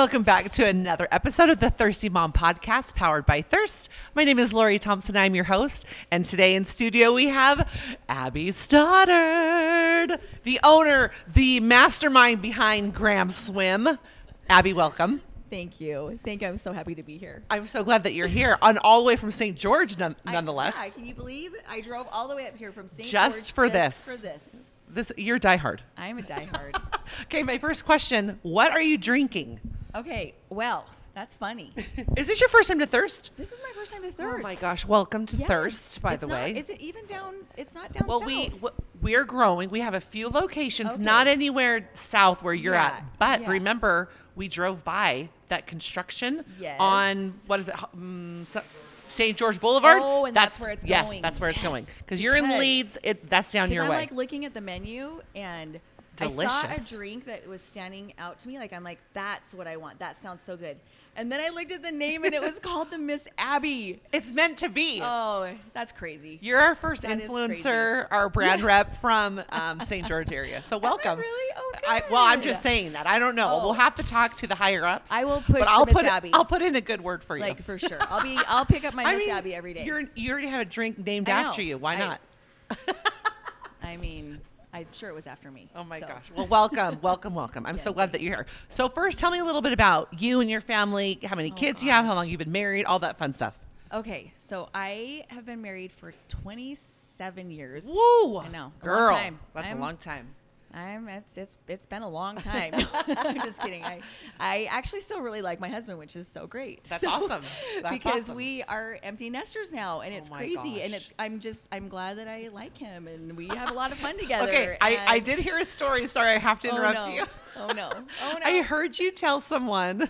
Welcome back to another episode of the Thirsty Mom Podcast, powered by Thirst. My name is Lori Thompson. I'm your host, and today in studio we have Abby Studdert, the owner, the mastermind behind Graham Swim. Abby, welcome. Thank you. Thank you. I'm so happy to be here. I'm so glad that you're here, on all the way from St. George, none, I- nonetheless. yeah, can you believe I drove all the way up here from St. Just George for just this. For this, this you're diehard. I'm a diehard. Okay, my first question: What are you drinking? Okay, well, that's funny. Is this your first time to Thirst? This is my first time to thirst. Oh my gosh! Welcome to Yes. Thirst, by It's the not- way. is it even down? It's not down Well, south. we w- we're growing. We have a few locations, Okay. not anywhere south where you're Yeah, at. But yeah. remember, we drove by that construction Yes. on what is it? Um, St. George Boulevard. Oh, and that's where it's yes, going. that's where it's Yes, going. Because you're in because- Leeds. It that's down 'Cause your way. I'm way. like looking at the menu and I saw a drink that was standing out to me. Like I'm like, that's what I want. That sounds so good. And then I looked at the name and it was called the Miss Abby. it's meant to be. Oh, that's crazy. You're our first That influencer, our brand Yes. rep from um, St. George area. So welcome. really? Oh, I, well, I'm just saying that. I don't know. Oh. We'll have to talk to the higher ups. I will push but I'll Miss put Abby. I'll put in a good word for you. Like for sure. I'll be I'll pick up my I Miss mean, Abby every day. You're, you already have a drink named after you. Why I- not? I mean, I'm sure it was after me. Oh my so. gosh. Well, welcome, welcome, welcome. I'm so Yes, glad that you're here. So first, tell me a little bit about you and your family. How many Oh, kids you have? How long you've been married? All that fun stuff. Okay, so I have been married for 27 years. Woo! I know, a long girl. time. That's I'm- a long time. I'm it's it's it's been a long time. I'm just kidding. I I actually still really like my husband, which is so great. That's So- awesome. That's because awesome. we are empty nesters now, and Oh it's my crazy. And it's I'm just I'm glad that I like him, and we have a lot of fun together. Okay, I, I did hear a story. Sorry, I have to Oh interrupt no! you. Oh no! Oh no! I heard you tell someone,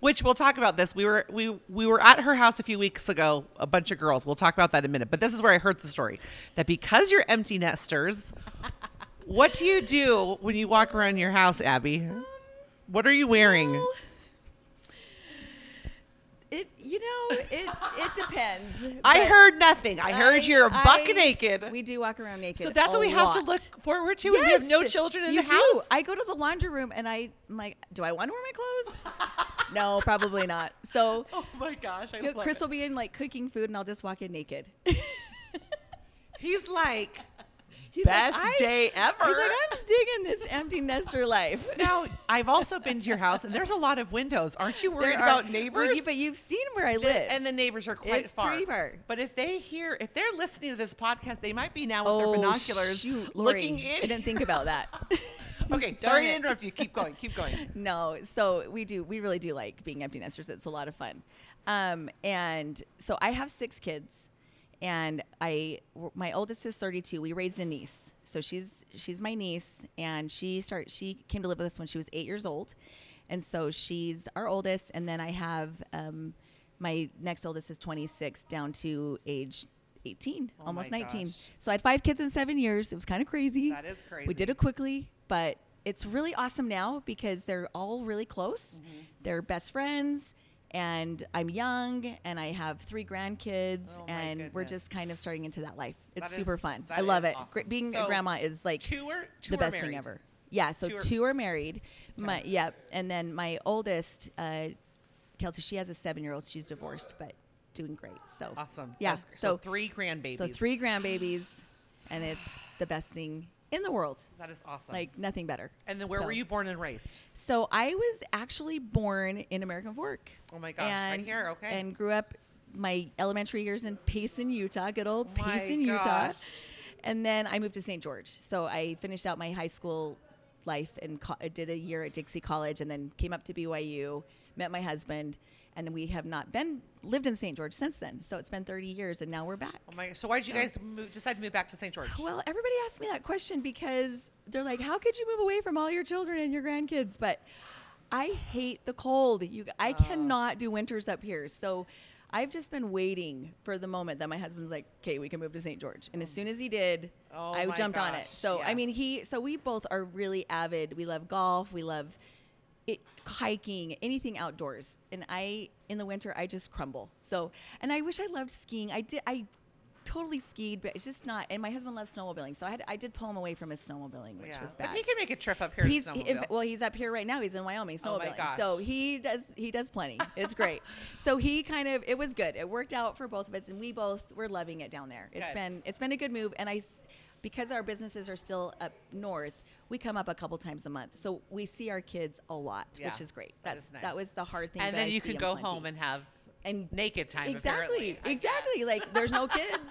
which we'll talk about this. We were we we were at her house a few weeks ago, a bunch of girls. We'll talk about that in a minute. But this is where I heard the story that because you're empty nesters, what do you do when you walk around your house, Abby? What are you wearing? Well, It you know it it depends. I heard nothing. I heard I- you're buck I- naked. We do walk around naked. so that's what we have to look forward to. when you have no children in the do. house. I go to the laundry room and I, am like, do I want to wear my clothes? no, probably not. So Oh my gosh, I love Chris it. will be in like cooking food and I'll just walk in naked. He's like He's like, best "I-" day ever. He's like, I'm digging this empty nester life. now I've also been to your house, and there's a lot of windows. Aren't you worried are- about neighbors? you- but you've seen where I live. and the neighbors are quite It's far. pretty far. But if they hear, if they're listening to this podcast, they might be now with their oh, binoculars shoot, looking in. I didn't think about that. okay, sorry to interrupt you. Keep going. Keep going. No, so we do. We really do like being empty nesters. It's a lot of fun. Um, and so I have six kids, and I my oldest is 32. We raised a niece, so she's she's my niece, and she start she came to live with us when she was eight years old, and so she's our oldest. And then I have um, my next oldest is 26, down to age 18, Oh almost 19. gosh. So I had five kids in seven years. It was kind of crazy. That is crazy. We did it quickly, but it's really awesome now because they're all really close. Mm-hmm. They're best friends, and I'm young, and I have three grandkids, Oh and we're just kind of starting into that life. It's That super is- fun. I love it. awesome. Being So, a grandma is like Two are two the best thing ever. Yeah, so Two two are- are, married. My yep, and then my oldest, uh, Kelsey, she has a seven-year-old. She's divorced, but doing great. So Awesome. Yeah. So, So three grandbabies. so three grandbabies, and it's the best thing in the world. That is awesome. Like nothing better. and then where so- were you born and raised? So I was actually born in American Fork. Oh my gosh, right here, okay. And grew up my elementary years in Payson, Utah. Good old Oh Payson, Utah. And then I moved to St. George. So I finished out my high school life and co- did a year at Dixie College, and then came up to BYU, met my husband, and we have not been lived in St. George since then. So it's been 30 years, and now we're back. Oh my. So why did you guys move, decide to move back to St. George? Well, everybody asked me that question because they're like, "How could you move away from all your children and your grandkids?" But I hate the cold. You, Oh. I uh. cannot do winters up here. So I've just been waiting for the moment that my husband's like, "Okay, we can move to St. George." And as oh. soon as he did, Oh I jumped on it. gosh, So I mean, he. So we both are really avid. We love golf. We love it, hiking, anything outdoors. And I, in the winter, I just crumble. So, and I wish I loved skiing. I did. I totally skied, but it's just not. And my husband loves snowmobiling, so I had I did pull him away from his snowmobiling, which Yeah. was But bad. he can make a trip up here. He's he- well, he's up here right now. He's in Wyoming snowmobiling, Oh my snowmobiling, so he does he does plenty. It's great. so he kind of it was good. It worked out for both of us, and we both were loving it down there. It's Good. been it's been a good move, and I because our businesses are still up north. We come up a couple times a month, so we see our kids a lot, Yeah, which is great. that That's is nice. that was the hard thing. and then I you could 'em go plenty. home and have and naked time. exactly, exactly. Like there's no kids.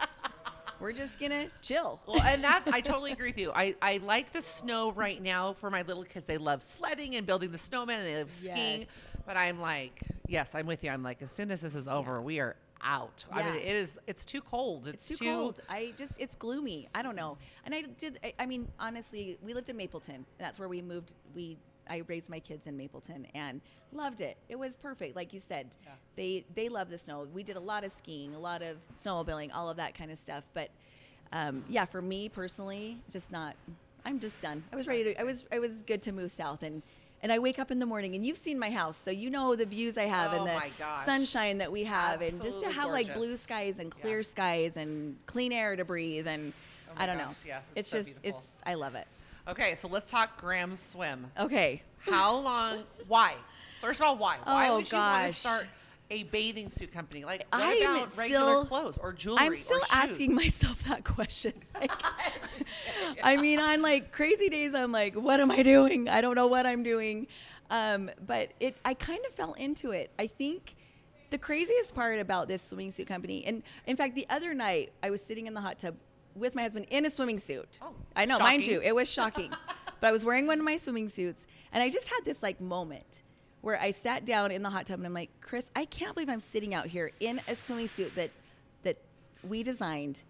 We're just gonna chill. Well, and that's I totally agree with you. I, I like the snow right now for my little kids. They love sledding and building the snowman and they love skiing. Yes. But I'm like, yes, I'm with you. I'm like, as soon as this is over, we are out. I mean, Yeah. it is. It's too cold. It's, It's too cold. I just it's gloomy. I don't know. And I did. I, I mean, honestly, we lived in Mapleton. That's where we moved. We I raised my kids in Mapleton and loved it. It was perfect, like you said. Yeah. They they love the snow. We did a lot of skiing, a lot of snowmobiling, all of that kind of stuff. But um, yeah, for me personally, just not. I'm just done. I was ready to. I was. I was good to move south and. And I wake up in the morning, and you've seen my house, so you know the views I have Oh and the sunshine that we have, and just to Absolutely have like blue skies and Yeah. clear skies and clean air to breathe and Oh I don't gosh, know. yes, it's it's so just beautiful. it's I love it. Okay, so let's talk Graham's swim. Okay. How long? Why? First of all, why? Why Oh, would you want to start a bathing suit company? Like, what I'm about regular still- clothes or jewelry? I'm still asking myself that question. Like, I mean, on like crazy days, I'm like, what am I doing? I don't know what I'm doing. Um, but it, I kind of fell into it. I think the craziest part about this swimming suit company, and in fact, the other night I was sitting in the hot tub with my husband in a swimming suit. Oh, I know, mind you, it was shocking. but I was wearing one of my swimming suits, and I just had this like moment where I sat down in the hot tub and I'm like, Chris, I can't believe I'm sitting out here in a swimming suit that that we designed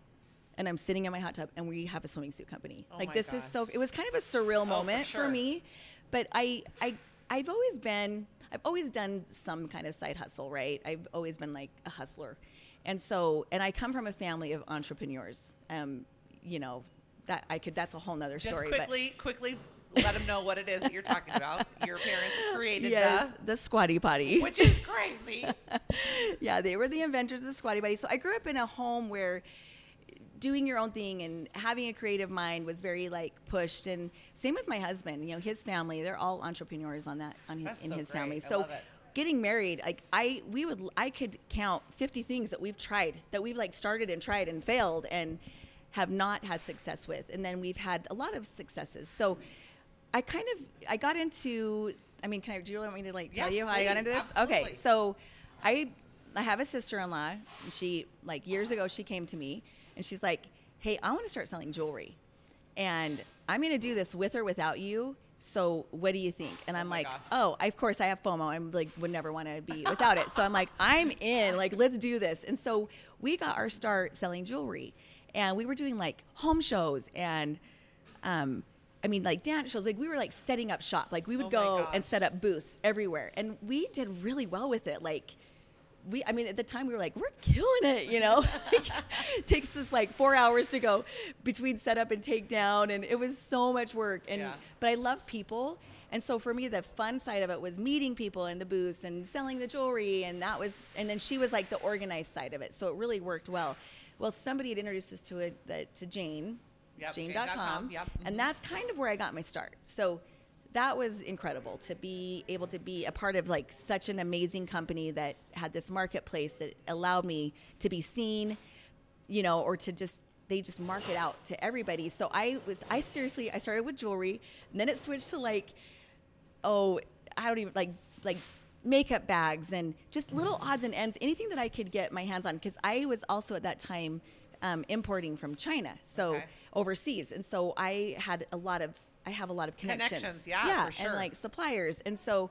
and I'm sitting in my hot tub and we have a swimming suit company. Oh like this is so it was kind of a surreal for moment sure. for me. But I I I've always been I've always done some kind of side hustle, right? I've always been like a hustler. And so and I come from a family of entrepreneurs. Um, you know, that I could that's a whole nother Just story. but- quickly, quickly let them know what it is that you're talking about. Your parents created yes, the squatty potty. which is crazy. yeah, they were the inventors of the Squatty potty. So I grew up in a home where doing your own thing and having a creative mind was very like pushed. And same with my husband. You know, his family, they're all entrepreneurs on that on his, That's in so his great. family. So getting married, like I we would I could count 50 things that we've tried that we've like started and tried and failed and have not had success with. And then we've had a lot of successes. So I kind of I got into I mean, can I do you want me to like tell Yes, you how I got into this? Absolutely. Okay. So I I have a sister-in-law. and She like years ago she came to me and she's like, "Hey, I want to start selling jewelry, and I'm going to do this with or without you. So what do you think?" And I'm my like, gosh. "Oh, of course I have FOMO. I'm like would never want to be without it. So I'm like, I'm in. Like let's do this." And so we got our start selling jewelry, and we were doing like home shows and. Um, I mean, like dance shows, like we were like setting up shop. Like we would Oh go and set up booths everywhere. And we did really well with it. Like we I mean at the time we were like, we're killing it, you know? like, takes us like four hours to go between setup and takedown and it was so much work. And Yeah. but I love people. And so for me the fun side of it was meeting people in the booths and selling the jewelry and that was and then she was like the organized side of it. So it really worked well. Well, somebody had introduced us to it that to Jane. Yep, Jane.com. Jane.com, yep. And that's kind of where I got my start. So that was incredible to be able to be a part of like such an amazing company that had this marketplace that allowed me to be seen, you know, or to just they just market out to everybody. So I was I seriously I started with jewelry, and then it switched to like oh, I don't even like like makeup bags and just little odds and ends, anything that I could get my hands on. Because I was also at that time um, importing from China, so Okay. Overseas, and so I had a lot of I have a lot of connections. Connections, yeah, yeah, for sure. and like suppliers, and so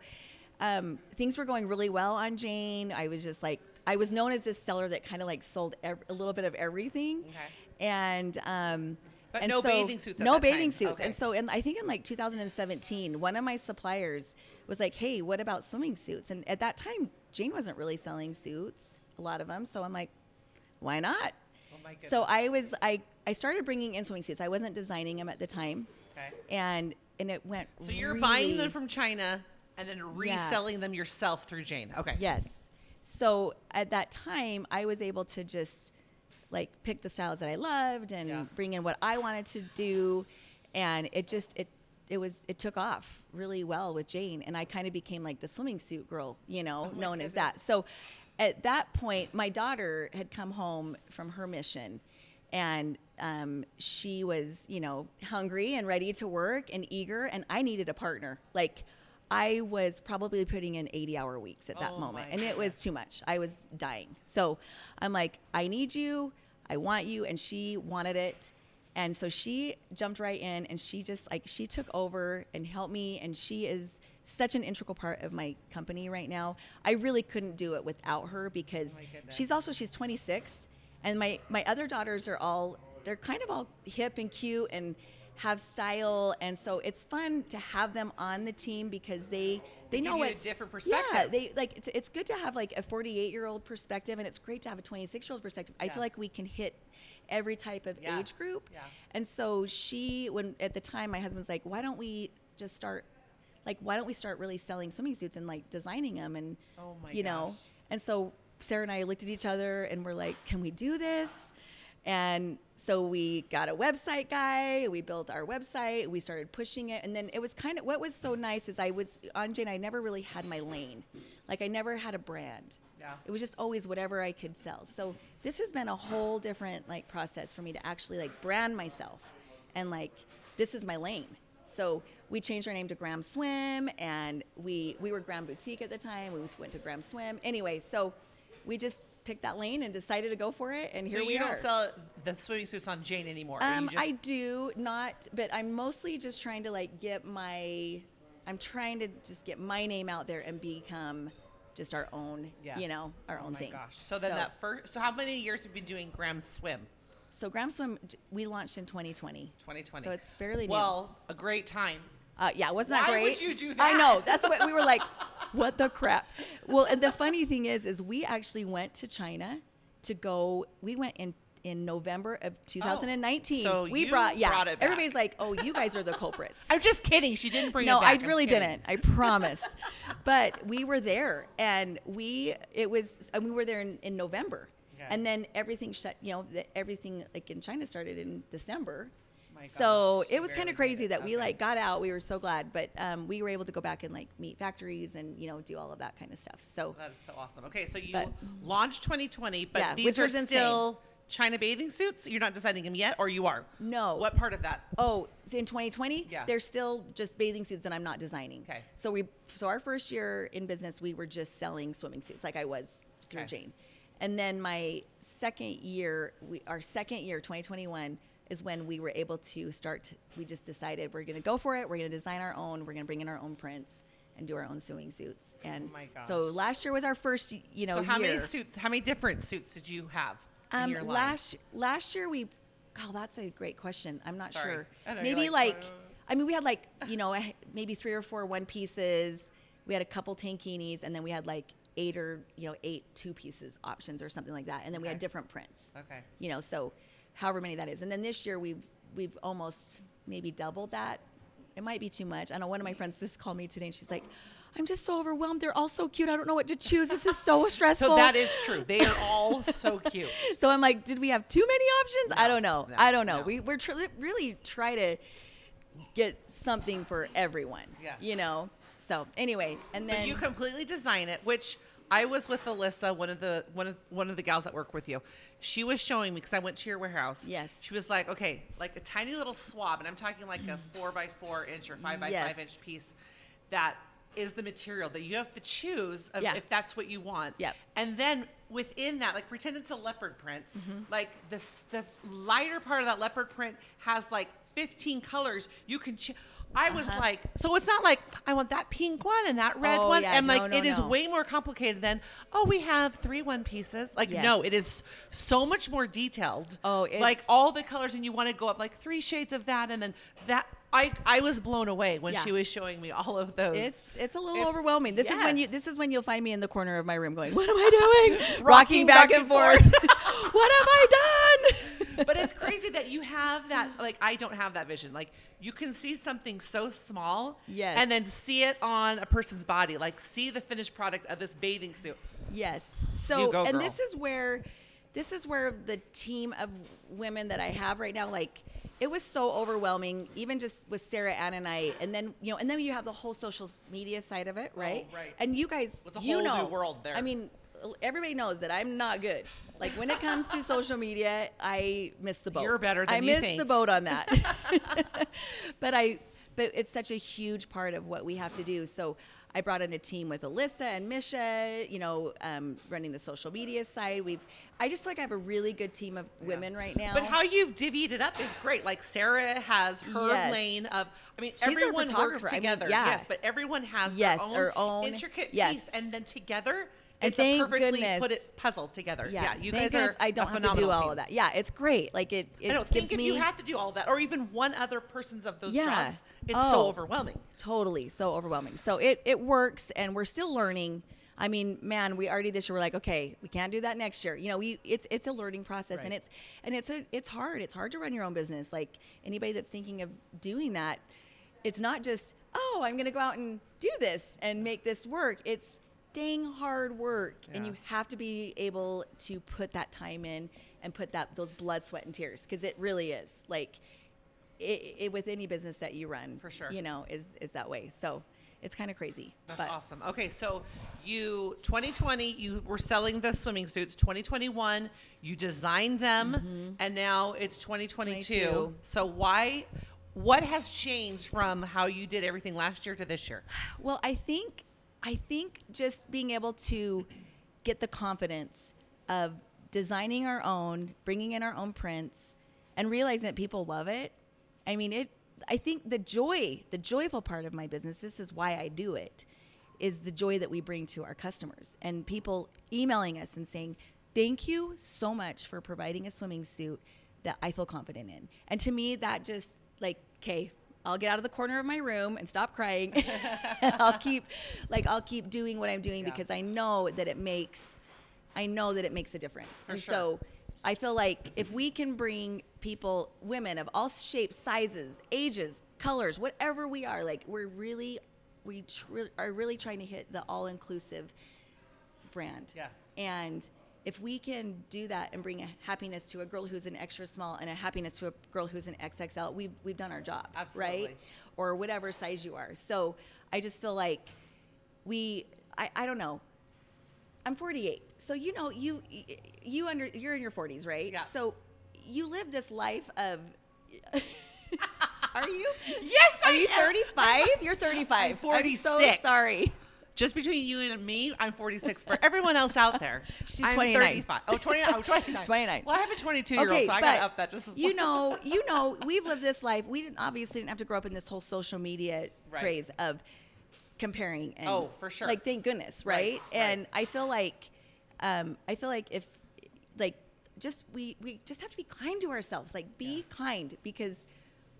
um, things were going really well on Jane. I was just like I was known as this seller that kind of like sold ev- a little bit of everything, Okay. and um, But and no so- bathing suits at no bathing time. suits, Okay. and so in I think in like 2017, one of my suppliers was like, "Hey, what about swimming suits?" And at that time, Jane wasn't really selling suits, a lot of them. So I'm like, "Why not?" Oh my goodness. So I was I I started bringing in swimming suits. I wasn't designing them at the time, okay. and and it went. So you're really- buying them from China and then reselling them yourself through Jane. Okay. Yes. So at that time, I was able to just like pick the styles that I loved and Yeah. bring in what I wanted to do, and it just it it was it took off really well with Jane, and I kind of became like the swimming suit girl, you know, Oh known as that. So at that point, my daughter had come home from her mission. And um, she was, you know, hungry and ready to work and eager, and I needed a partner. Like, I was probably putting in 80 hour weeks at that Oh moment, and it was too much. I was dying. So I'm like, I need you. I want you. And she wanted it. And so she jumped right in and she just like, she took over and helped me. And she is such an integral part of my company right now. I really couldn't do it without her because goodness. she's also, she's 26. And my, my other daughters are all, they're kind of all hip and cute and have style. And so it's fun to have them on the team because they, they, They know give you a what different Yeah, perspective. they like it's, it's good to have like a 48 year old perspective and it's great to have a 26 year old perspective i Yeah. feel like we can hit every type of Yes, age group yeah. and so she when at the time my husband's like why don't we just start like why don't we start really selling swimming suits and like designing them and Oh my you know gosh. and so sarah and i looked at each other and we're like can we do this and so we got a website guy we built our website we started pushing it and then it was kind of what was so nice is i was on jane i never really had my lane like i never had a brand Yeah. it was just always whatever i could sell so this has been a whole different like process for me to actually like brand myself and like this is my lane so we changed our name to Graham Swim, and we we were Graham Boutique at the time. We went to Graham Swim. Anyway, so we just picked that lane and decided to go for it, and here So here you we don't sell the swimming suits on Jane anymore. Um, just- I do not, but I'm mostly just trying to like get my, I'm trying to just get my name out there and become just our own, Yes. you know, our oh own my thing. Gosh. So then that first. So how many years have you been doing Graham Swim? So Graham Swim, we launched in 2020. 2020. So it's fairly new. well, a great time. Uh, yeah, wasn't that Why would great? you do that? I know. That's what we were like. What the crap? Well, and the funny thing is, is we actually went to China to go. We went in in November of 2019. so we brought yeah. brought. Everybody's like, oh, you guys are the culprits. I'm just kidding. She didn't bring no, it back. I really didn't. I promise. but we were there, and we it was, and we were there in, in November, Okay. and then everything shut. You know, the, everything like in China started in December. My so it was kind of crazy that we Okay. like got out. We were so glad, but um, we were able to go back and like meet factories and you know do all of that kind of stuff. So That is so awesome. Okay, so you But- launched 2020, but Yeah, these are still China bathing suits. You're not designing them yet, or you are? no, What part of that? Oh, in 2020, Yeah. they're still just bathing suits that I'm not designing. Okay. So we, so our first year in business, we were just selling swimming suits, like I was through Okay. Jane. And then my second year, we, our second year, 2021, is when we were able to start. to- we just decided we're going to go for it. We're going to design our own. We're going to bring in our own prints and do our own swimming suits. And Oh my so last year was our first, you know, so how year. many suits? How many different suits did you have in Um, your line? last last year we, oh, that's a great question. I'm not Sorry. sure. Know, Maybe like, like, "Uh." I mean, we had like you know eh, maybe three or four one pieces. We had a couple tankinis, and then we had like eight or you know eight two pieces options or something like that. And then we had different prints. Okay. You know, so however many that is. And then this year we've we've almost maybe doubled that. It might be too much. I know one of my friends just called me today, and she's like. I'm just so overwhelmed. They're all so cute. I don't know what to choose. This is so stressful. So that is true. They are all so cute. So I'm like, did we have too many options? I don't know. no, I don't know. no. We we're tr- really try to get something for everyone. Yes. You know. So anyway, and So then you completely design it, which I was with Alyssa, one of the one of one of the gals that work with you. She was showing me because I went to your warehouse. Yes. She was like, okay, like a tiny little swab, and I'm talking like a four by four inch or five by Yes. five inch piece. That is the material that you have to choose of Yeah. if that's what you want. Yep. And then within that, like pretend it's a leopard print. Mm-hmm. Like the the lighter part of that leopard print has like 15 colors. You can. Ch- I was like, so it's not like I want that pink one and that red Uh-huh. Oh, one, yeah, and like no, no, it is no. way more complicated than oh we have three one pieces. Like no, it is so much more detailed. Oh, like all the colors, and you want to go up like three shades of that, and then that. I I was blown away when Yeah. she was showing me all of those. it's it's a little It's- overwhelming. This is when you this is when you'll find me in the corner of my room going, "What am I doing?" Rocking back and forth. what have I done? but it's crazy that you have that like i don't have that vision like you can see something so small Yes. and then see it on a person's body like see the finished product of this bathing suit Yes. So, go, and this is where this is where the team of women that I have right now, like it was so overwhelming, even just with Sarah Ann and I, and then you know, and then you have the whole social media side of it, right? Oh, right. And you guys, It's a you whole new know, world there. I mean, everybody knows that I'm not good. Like when it comes to social media, I miss the boat. You're better than I miss think. the boat on that. but I, but it's such a huge part of what we have to do. So. I brought in a team with Alyssa and Misha, you know, um, running the social media side. We've, I just feel like I have a really good team of women right now. But how you've divvied it up is great. Like Sarah has her Yes. lane of. I mean, She's everyone works photographer. I mean, together. yeah. Yes, but everyone has Yes, their, own their own- intricate yes. piece, and then together, And it's a thank perfectly goodness- put it puzzle together. Yeah, you thank guys goodness are. I don't a have to do all team. of that. Yeah, it's great. Like it, it I don't gives think if me you have to do all that, or even one other person's of those Yeah. jobs, it's so Oh. overwhelming. totally so overwhelming. So it it works, and we're still learning. I mean, man, we already this year we're like, okay, we can't do that next year. You know, we it's it's a learning process, and it's and it's a it's hard. It's hard to run your own business. Like anybody that's thinking of doing that, it's not just oh, I'm going to go out and do this and make this work. It's dang hard work, and you have to be able to put that time in and put that those blood, sweat, and tears because it really is like. It, it, with any business that you run, For sure. you know, is is that way. So it's kind of crazy. That's but awesome. Okay, so you 2020 you were selling the swimming suits. 2021 you designed them, mm-hmm. and now it's 2022. 22. So why? What has changed from how you did everything last year to this year? well, I think I think just being able to get the confidence of designing our own, bringing in our own prints, and realizing that people love it. I mean, it. I think the joy, the joyful part of my business, this is why I do it, is the joy that we bring to our customers and people emailing us and saying, "Thank you so much for providing a swimming suit that I feel confident in." And to me, that just like, okay, I'll get out of the corner of my room and stop crying. I'll keep, like, I'll keep doing what I'm doing Yeah. because I know that it makes, I know that it makes a difference. and sure. so I feel like if we can bring people, women of all shapes, sizes, ages, colors, whatever we are, like we're really, we tr- are really trying to hit the all-inclusive brand. Yes. And if we can do that and bring a happiness to a girl who's an extra small and a happiness to a girl who's an XXL, we've we've done our job, Absolutely. right? Or whatever size you are. So I just feel like we, I, I don't know. I'm 48, so you know you you under you're in your 40s, right? Yeah. So you live this life of. are you? Yes, Are I you am. 35? You're 35. I'm 46. so sorry. Just between you and me, I'm 46. For everyone else out there, She's I'm 29. 35. Oh, 29. Oh, 29. 29. Well, I have a 22 year old, so I got to up that just as you know, you know, we've lived this life. We didn't obviously didn't have to grow up in this whole social media Right. craze of comparing. And, Oh, for sure. Like, thank goodness, Right, right? right. And I feel like, um, I feel like if, like, just we we just have to be kind to ourselves. Like, be kind because.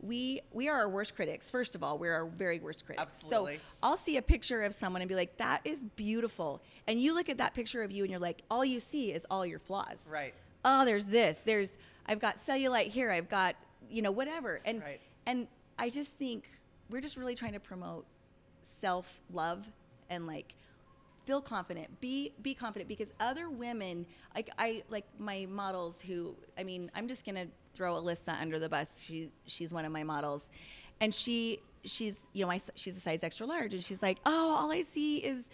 We we are our worst critics. First of all, we're our very worst critics. Absolutely. So I'll see a picture of someone and be like, "That is beautiful," and you look at that picture of you and you're like, all you see is all your flaws Right. oh there's this there's i've got cellulite here i've got you know whatever and Right. and i just think we're just really trying to promote self love and like feel confident be be confident because other women like i like my models who i mean i'm just gonna throw alyssa under the bus. She she's one of my models. And she she's you know my, she's a size extra large. And she's like oh all i see is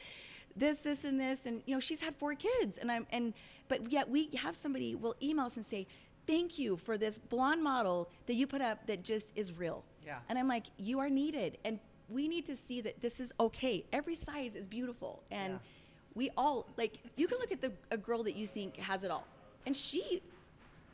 this this and this. And you know she's had four kids. And i'm and but yet we have somebody will email us and say thank you for this blonde model that you put up that just is real. Yeah. and i'm like you are needed. And we need to see that this is okay. Every size is beautiful. And Yeah. we all like you can look at the a girl that you think has it all. And she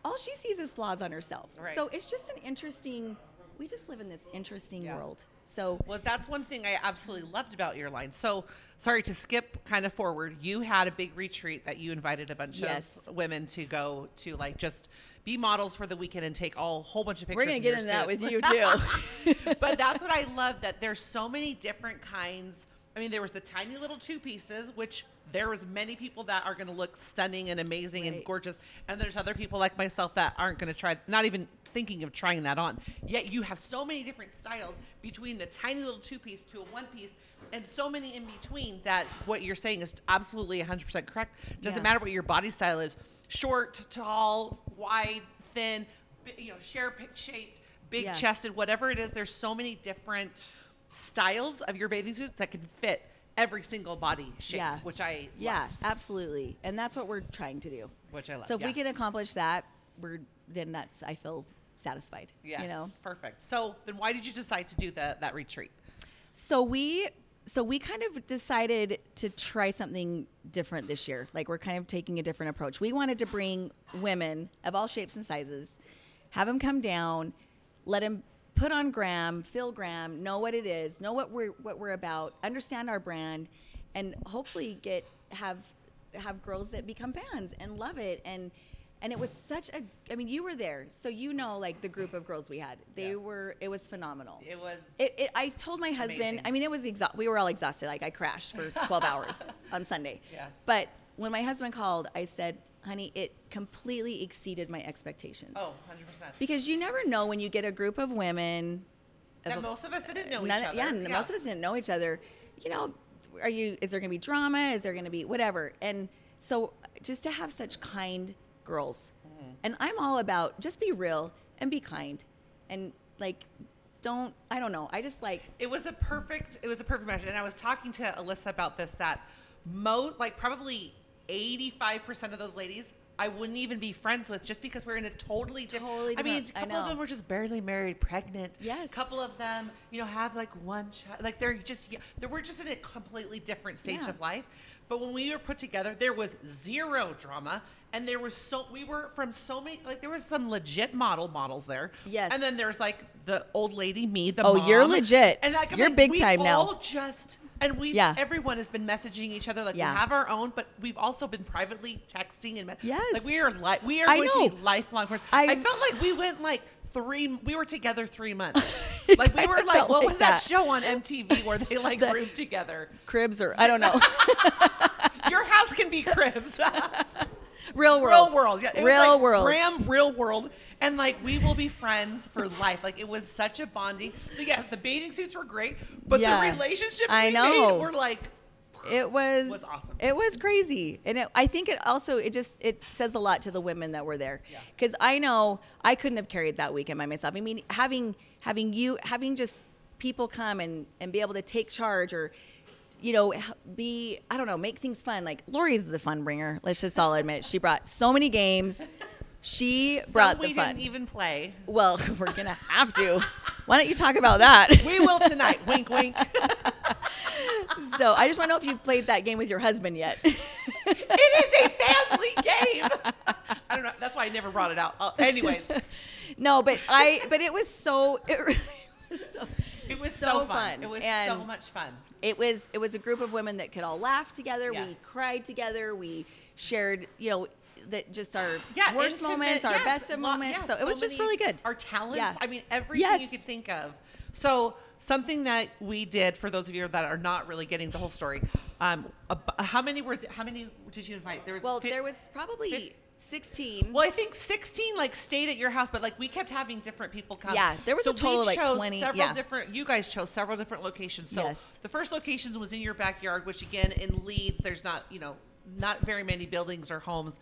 all she sees is flaws on herself Right. so it's just an interesting we just live in this interesting Yeah. world so Well, that's one thing I absolutely loved about your line. So, sorry to skip kind of forward. You had a big retreat that you invited a bunch Yes. of women to go to, like just be models for the weekend and take all whole bunch of pictures. we're gonna get into that with you too but that's what I love that there's so many different kinds. I mean, there was the tiny little two pieces, which there was many people that are going to look stunning and amazing and gorgeous, and there's other people like myself that aren't going to try, not even thinking of trying that on. Yet you have so many different styles between the tiny little two piece to a one piece, and so many in between that what you're saying is absolutely 100% correct. Doesn't Yeah. matter what your body style is short, tall, wide, thin, you know, share shaped, big Yeah. chested, whatever it is. There's so many different styles of your bathing suits that can fit every single body shape, Yeah. which I Yeah, loved, absolutely. And that's what we're trying to do. which I love. So if we can accomplish that, we're then that's I feel satisfied. yes, You know. perfect. So then, why did you decide to do the, that retreat? So we so we kind of decided to try something different this year. Like we're kind of taking a different approach. We wanted to bring women of all shapes and sizes, have them come down, let them put on Graham, feel Graham, know what it is, know what we're what we're about, understand our brand, and hopefully get have have girls that become fans and love it and and it was such a I mean you were there so you know like the group of girls we had they Yes. were it was phenomenal It was it, it, I told my husband. Amazing. I mean, it was exa- we were all exhausted. Like I crashed for 12 hours on Sunday. Yes. But when my husband called, I said, "Honey, it completely exceeded my expectations." oh, 100 percent. Because you never know when you get a group of women. of That a- most of us didn't know none- each other. Yeah, and most of us didn't know each other. You know, are you? Is there going to be drama? Is there going to be whatever? And so, just to have such kind girls, Mm-hmm. and I'm all about just be real and be kind, and like, don't I don't know. I just like It was a perfect. It was a perfect match, and I was talking to Alyssa about this. That most, like, probably eighty-five percent of those ladies, I wouldn't even be friends with, just because we're in a totally different. Totally I mean, a couple of them were just barely married, pregnant. Yes. A couple of them, you know, have like one child. Like they're just, they we're just in a completely different stage Yeah. of life. But when we were put together, there was zero drama. And there was so we were from so many like there was some legit model models there. Yes. And then there's like the old lady, me, the Oh, you're legit. And like, I'm You're like, big time now. all just and we Yeah. everyone has been messaging each other like Yeah. we have our own, but we've also been privately texting and me- Yes. like we are li- we are I going to be lifelong friends. I- I, felt like we went like three. We were together three months. like we were like, what like was that. that. show on MTV where they like The- roomed together? cribs or I don't know. Your house can be cribs. Real world. Real world. Yeah, it was Real like world. Ram real world. And like we will be friends for life. Like it was such a bonding. So yeah, the bathing suits were great, but Yeah. the relationship I we know. made were like It was, was awesome. It was crazy, and it, I think it also it just it says a lot to the women that were there. Yeah. Because I know I couldn't have carried that weekend by myself. I mean, having having you having just people come and and be able to take charge or. You know, be I don't know, make things fun. Like Lori's is a fun bringer. Let's just all admit she brought so many games. She brought some we the fun. didn't even play. well, we're gonna have to. Why don't you talk about that? We will tonight. wink, wink. so I just want to know if you played that game with your husband yet. it is a family game. I don't know. That's why I never brought it out. Uh, anyways, no, but I but it was so it really was so, it was So so, fun. fun. It was And- so much fun. it was it was a group of women that could all laugh together. We cried together. We shared, you know, that just our Yeah, worst intimate- moments, our yes, best of moments. yeah, so it was just really good. Our talents. Yeah. I mean, everything you could think of. So something that we did for those of you that are not really getting the whole story. Um, ab- how many were? Th- how many did you invite? There was. well, there was probably 16. Well, I think 16 like stayed at your house, but like we kept having different people come. Yeah, there was so a total we of, like, chose 20 Several yeah. different. You guys chose several different locations. So Yes. the first location was in your backyard, which again in Leeds, there's not you know not very many buildings or homes.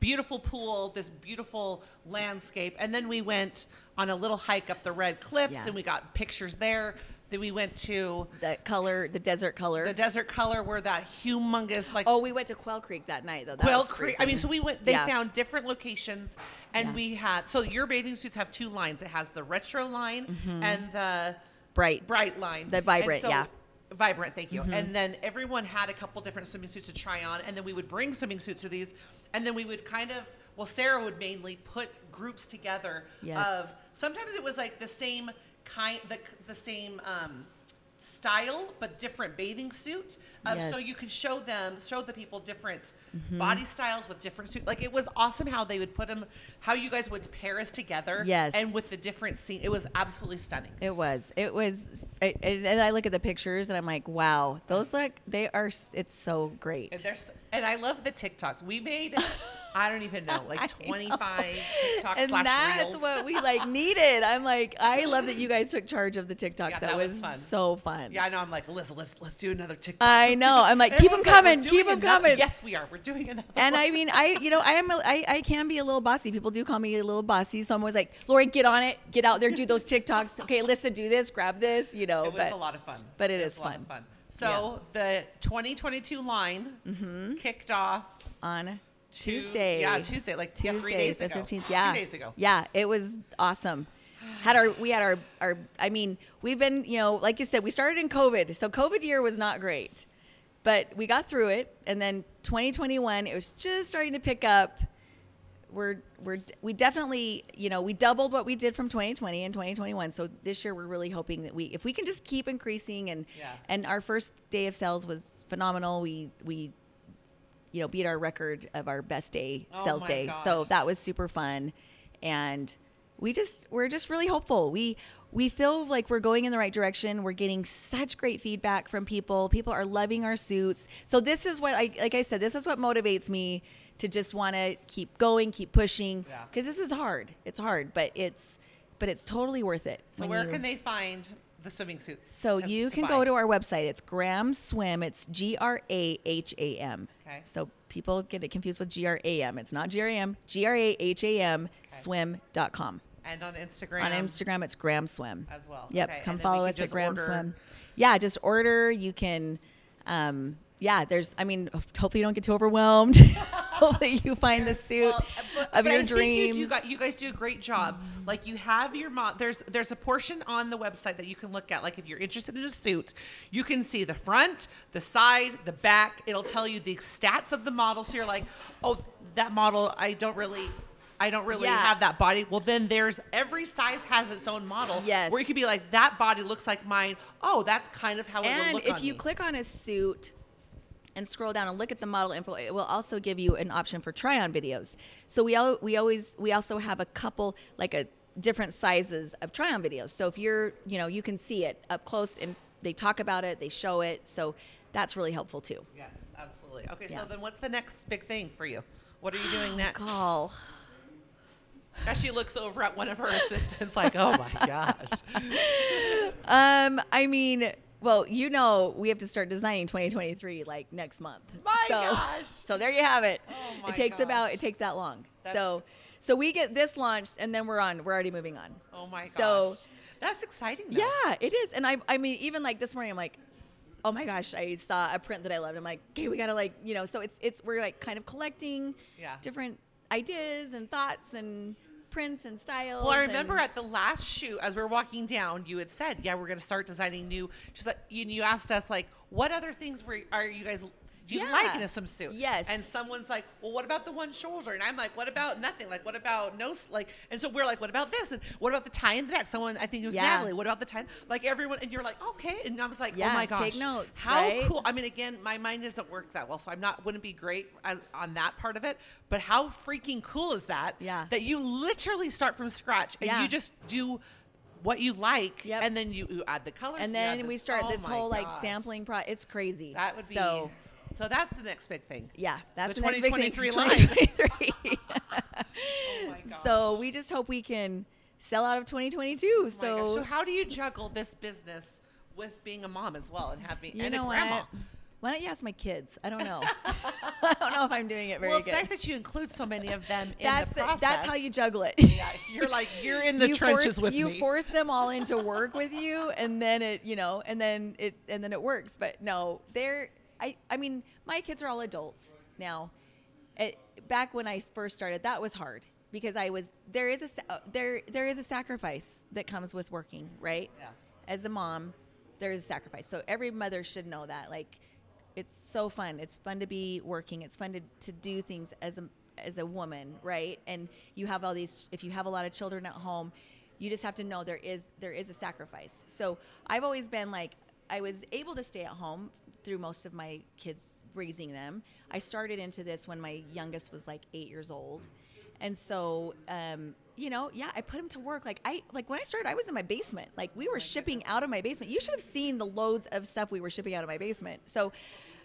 Beautiful pool, this beautiful landscape, and then we went on a little hike up the red cliffs, Yeah. and we got pictures there. Then we went to the color, the desert color. the desert color, where that humongous like oh, we went to Quail Creek that night though. That Quail was Creek. I mean, so we went. They Yeah. found different locations, and Yeah. we had. So your bathing suits have two lines. It has the retro line and the bright. bright line. Mm-hmm. The vibrant, yeah. Vibrant, thank you. And then everyone had a couple different swimming suits to try on, and then we would bring swimming suits to these, and then we would kind of. Well, Sarah would mainly put groups together Yes. of. Sometimes it was like the same kind, the the same. Um, style but different bathing suit uh, so Yes. Mm-hmm. you could show them show the people different body styles with different suits like it was awesome how they would put them how you guys would pair us together Yes. and with the different scene it was absolutely stunning It was. It was. I, and and I look at the pictures and I'm like, wow, those look. They are. It's so great. and and i love the tiktoks we made I don't even know, like 25 TikTok and slash that's reels. what we like needed. I'm like, I love that you guys took charge of the TikToks. Yeah, that, that was was, fun. so fun. yeah, I know. I'm like, Alyssa, let's let's do another TikTok. I Let's know. I'm like, keep them coming, keep them another-" coming. Yes, we are. We're doing another. One. And one. I mean, I you know, I am a, I, I can be a little bossy. People do call me a little bossy. So I'm always like, Lori, get on it, get out there, do those TikToks. Okay, listen, do this, grab this, you know. it was but a lot of fun. but it was is fun. fun. So the 2022 line Mm-hmm. kicked off on Two- Tuesday. yeah, Tuesday, like, yeah, three Tuesday, days the ago. fifteenth. Two Yeah, days ago. Yeah, it was awesome. Had our we had our our. I mean, we've been you know like you said, we started in COVID, so COVID year was not great, but we got through it, and then 2021 it was just starting to pick up. We're we're we definitely you know we doubled what we did from 2020 and 2021. So this year we're really hoping that we if we can just keep increasing and Yes. and our first day of sales was phenomenal. We we you know beat our record of our best day Oh sales day. So that was super fun, and we just we're just really hopeful. We we feel like we're going in the right direction. We're getting such great feedback from people. People are loving our suits. So this is what I like I said, this is what motivates me to just want to keep going, keep pushing Yeah. cuz this is hard. It's hard, but it's but it's totally worth it. So where you- can they find the swimming suits? so to- you to can buy? go to our website. It's Graham Swim. It's G R A H A M. Okay. So people get it confused with G R A M. It's not G R A M. G R A H A M swim.com. and on Instagram. On Instagram, it's Graham Swim. As well. Yep. Okay, Come follow us at Graham order- Swim. Yeah, just order. You can, um, yeah, there's, I mean, hopefully you don't get too overwhelmed. hopefully you find the suit Well, of but your I think dreams. You, do, you guys do a great job. Like you have your mo- there's there's a portion on the website that you can look at. Like if you're interested in a suit, you can see the front, the side, the back. It'll tell you the stats of the model. So you're like, oh, that model, I don't really. I don't really Yeah. have that body. Well, then there's every size has its own model. Yes. Where you could be like, that body looks like mine. Oh, that's kind of how it would and if you me. click on a suit and scroll down and look at the model info it will also give you an option for try on videos so we all we always we also have a couple like a different sizes of try on videos so if you're you know you can see it up close and they talk about it they show it so that's really helpful too Yes, absolutely. Okay, Yeah. so then what's the next big thing for you? What are you doing next? call As she looks over at one of her assistants, like, "Oh my gosh!" um i mean well you know we have to start designing 2023 like next month My so, gosh. so there you have it Oh my it takes about it takes that long That's- so so we get this launched and then we're on we're already moving on Oh my gosh! So- that's exciting. Though. yeah it is and i i mean even like this morning i'm like oh my gosh i saw a print that i loved i'm like okay we gotta like you know so it's it's we're like kind of collecting Yeah. different ideas and thoughts and prints and styles Well, I remember and- at the last shoot, as we were walking down, you had said, "Yeah, we're going to start designing new." Just like you, you asked us, like, "What other things were are you guys?" Do you Yeah. like in a swimsuit? Yes. And someone's like, "Well, what about the one shoulder?" And I'm like, "What about nothing? Like, what about no?" Like, and so we're like, "What about this?" And what about the tie in the back? Someone, I think it was Yeah. Natalie. What about the tie? Like everyone, and you're like, "Okay." And I was like, oh Yeah, "Oh my gosh. take gosh, notes, How right? cool!" I mean, again, my mind doesn't work that well, so I'm not wouldn't be great as, on that part of it. But how freaking cool is that? Yeah. That you literally start from scratch and Yeah. you just do what you like, Yep. and then you, you add the colors. and then the we start oh this whole like sampling pro it's crazy That would be so so. That's the next big thing. yeah that's The the, next big thing 2023 line. 2023. Oh my so we just hope we can sell out of 2022 Oh my gosh. so so how do you juggle this business with being a mom as well and having you and know a grandma? what why don't you ask my kids i don't know i don't know if i'm doing it very well, it's good nice that you include so many of them that's in the process. that's how you juggle it Yeah, you're like you're in the you trenches force, with you me. force them all into work with you and then it you know and then it and then it works but no they're i i mean my kids are all adults now. It, back when i first started that was hard because i was there is a uh, there there is a sacrifice that comes with working right? Yeah. as a mom there is a sacrifice. So every mother should know that. Like it's so fun. It's fun to be working. It's fun to, to do things as a as a woman right? And you have all these if you have a lot of children at home you just have to know there is there is a sacrifice. So i've always been like i was able to stay at home through most of my kids raising them i started into this when my youngest was like eight years old and so, um, you know, yeah, I put him to work. Like I, like when I started, I was in my basement. Like we were shipping out of my basement. You should have seen the loads of stuff we were shipping out of my basement. So,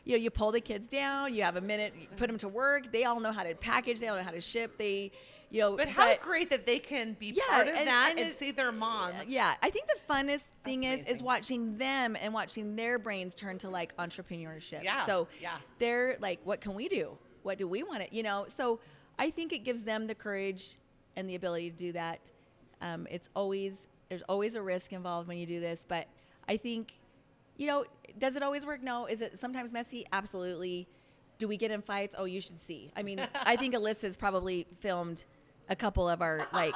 you know, you pull the kids down. You have a minute, you put them to work. They all know how to package. They all know how to ship. They, you know, But how great that they can be Yeah, part of and- that and and, it- see their mom. yeah, I think the funnest thing is is amazing. watching them and watching their brains turn to like entrepreneurship. Yeah, So yeah. they're like, what can we do? What do we want to, you know? So I think it gives them the courage and the ability to do that. Um, it's always there's always a risk involved when you do this, but I think, you know, does it always work? No. Is it sometimes messy? Absolutely. Do we get in fights? Oh, you should see. I mean, I think Alyssa's probably filmed a couple of our like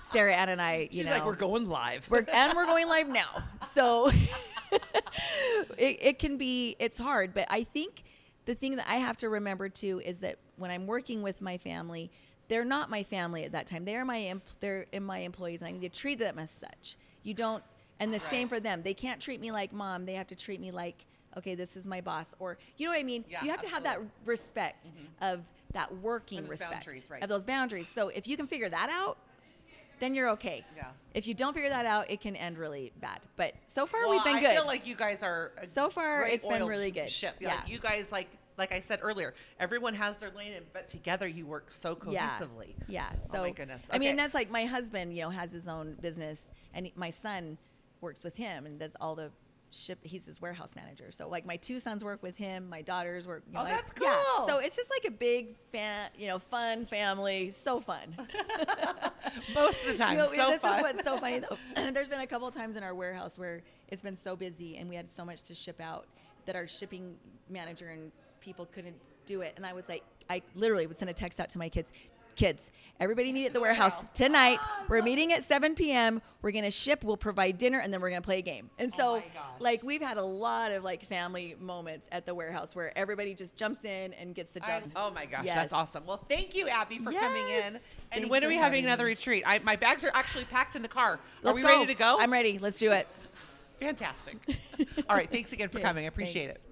Sarah Ann and I. You She's know, like, we're going live. we're, and we're going live now. So it, it can be, it's hard. But I think the thing that I have to remember too is that when I'm working with my family, they're not my family at that time. They're my, em- they're in my employees and I need to treat them as such. You don't, and the same for them. They can't treat me like mom. They have to treat me like, okay, this is my boss. Or, you know what I mean? Yeah, you have to have that respect mm-hmm. of that working respect right. of those boundaries. So if you can figure that out, then you're okay. Yeah. If you don't figure that out, it can end really bad. But so far, Well, we've been I good. I feel like you guys are So far, it's been really good. Ship. Yeah. Like, you guys like like I said earlier, everyone has their lane, but together you work so cohesively. Yeah. Yeah. So oh my goodness. Okay. I mean, that's like my husband. You know, has his own business, and my son works with him and does all the ship. He's his warehouse manager. So like my two sons work with him. My daughters work. You know, Oh, like- that's Yeah. cool. So it's just like a big fan. You know, fun family. So fun. most of the time. You know, so this fun. is what's so funny though. There's been a couple of times in our warehouse where it's been so busy and we had so much to ship out that our shipping manager and people couldn't do it. And I was like, I literally would send a text out to my kids. Kids, everybody meet at the warehouse tonight. Ah, we're meeting at 7 p.m. We're gonna ship. We'll provide dinner, and then we're gonna play a game. And oh so, Oh like, we've had a lot of like family moments at the warehouse where everybody just jumps in and gets the I- oh my gosh, Yes. that's awesome. Well, thank you, Abby, for coming in. And Thanks when are we having having another me. retreat? I, my bags are actually packed in the car. Let's are we go. ready to go? I'm ready. Let's do it. Fantastic. All right, thanks again for coming. I appreciate thanks. it.